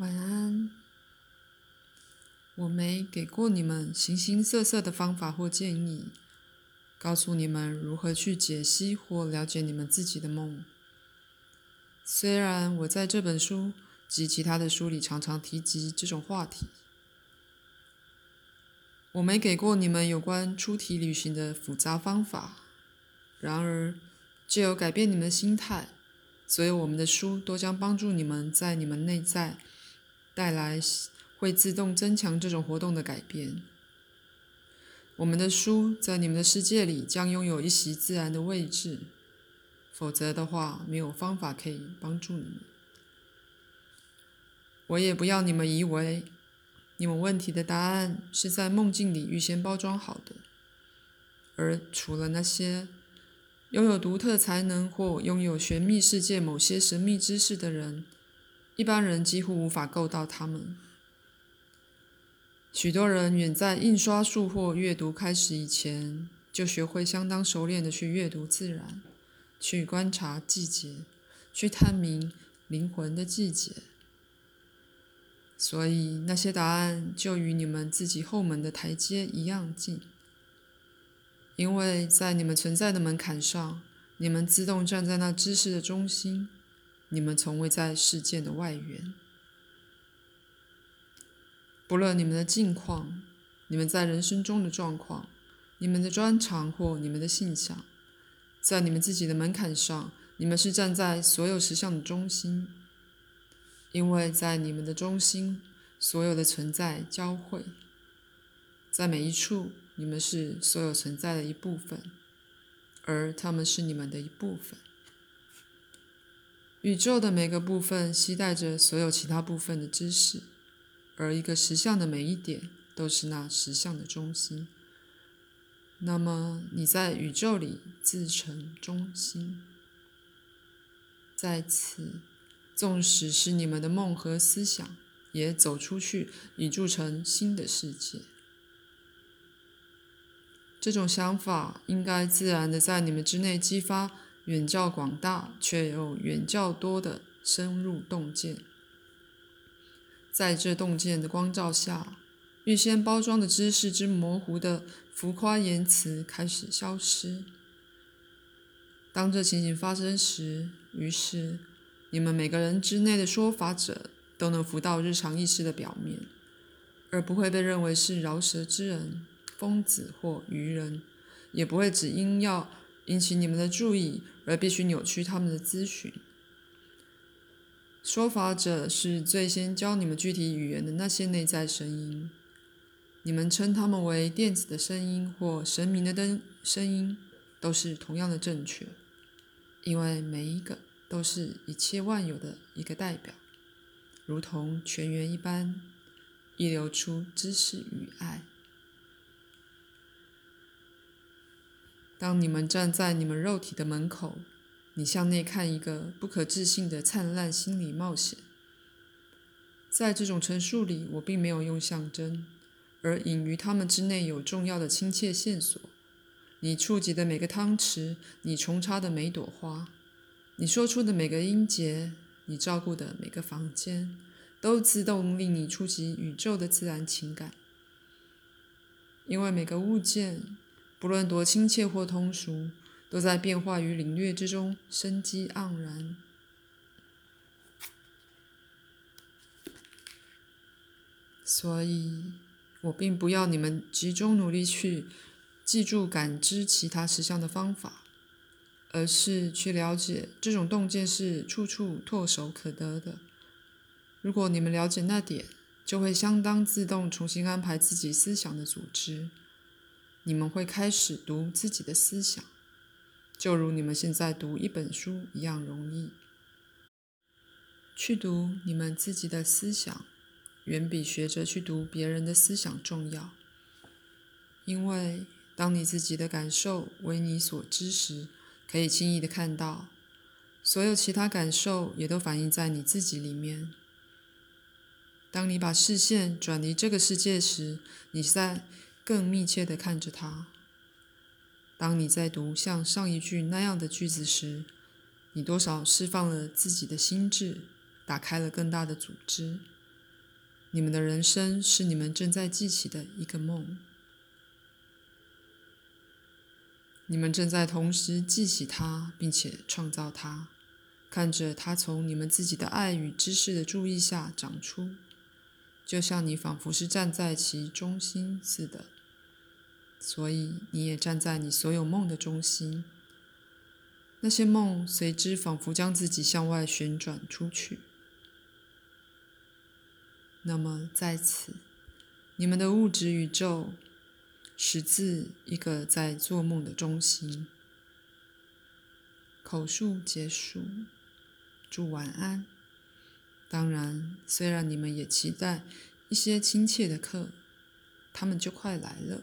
晚安。我没给过你们形形色色的方法或建议，告诉你们如何去解析或了解你们自己的梦。虽然我在这本书及其他的书里常常提及这种话题，我没给过你们有关出题旅行的复杂方法。然而，只有改变你们的心态，所有我们的书都将帮助你们在你们内在带来会自动增强这种活动的改变。我们的书在你们的世界里将拥有一席自然的位置，否则的话，没有方法可以帮助你们。我也不要你们以为你们问题的答案是在梦境里预先包装好的，而除了那些。拥有独特才能或拥有玄秘世界某些神秘知识的人，一般人几乎无法够到他们。许多人远在印刷术或阅读开始以前，就学会相当熟练的去阅读自然，去观察季节，去探明灵魂的季节。所以那些答案就与你们自己后门的台阶一样近。因为在你们存在的门槛上，你们自动站在那知识的中心，你们从未在事件的外缘。不论你们的境况，你们在人生中的状况，你们的专长或你们的信仰，在你们自己的门槛上，你们是站在所有实相的中心。因为在你们的中心，所有的存在交汇，在每一处。你们是所有存在的一部分，而他们是你们的一部分。宇宙的每个部分携带着所有其他部分的知识，而一个实相的每一点都是那实相的中心。那么你在宇宙里自成中心，在此，纵使是你们的梦和思想，也走出去，以铸成新的世界。这种想法应该自然的在你们之内激发远较广大却又远较多的深入洞见。在这洞见的光照下，预先包装的知识之模糊的浮夸言辞开始消失。当这情形发生时，于是你们每个人之内的说法者都能浮到日常意识的表面，而不会被认为是饶舌之人。疯子或愚人，也不会只因要引起你们的注意而必须扭曲他们的咨询。说法者是最先教你们具体语言的那些内在声音，你们称他们为电子的声音或神明的灯声音，都是同样的正确，因为每一个都是一切万有的一个代表，如同泉源一般，溢流出知识与爱。当你们站在你们肉体的门口，你向内看一个不可置信的灿烂心理冒险。在这种陈述里，我并没有用象征，而隐于他们之内有重要的亲切线索。你触及的每个汤匙，你重插的每朵花，你说出的每个音节，你照顾的每个房间，都自动令你触及宇宙的自然情感，因为每个物件。不论多亲切或通俗，都在变化与领略之中生机盎然。所以，我并不要你们集中努力去记住感知其他实相的方法，而是去了解这种洞见是处处唾手可得的。如果你们了解那点，就会相当自动重新安排自己思想的组织。你们会开始读自己的思想，就如你们现在读一本书一样容易。去读你们自己的思想，远比学着去读别人的思想重要。因为当你自己的感受为你所知时，可以轻易的看到，所有其他感受也都反映在你自己里面。当你把视线转离这个世界时，你在。更密切地看着它。当你在读像上一句那样的句子时，你多少释放了自己的心智，打开了更大的组织，你们的人生是你们正在记起的一个梦。你们正在同时记起它，并且创造它，看着它从你们自己的爱与知识的注意下长出，就像你仿佛是站在其中心似的。所以，你也站在你所有梦的中心。那些梦随之仿佛将自己向外旋转出去。那么，在此，你们的物质宇宙。始自一个在做梦的中心。口述结束，祝晚安。当然，虽然你们也期待一些亲切的客，他们就快来了。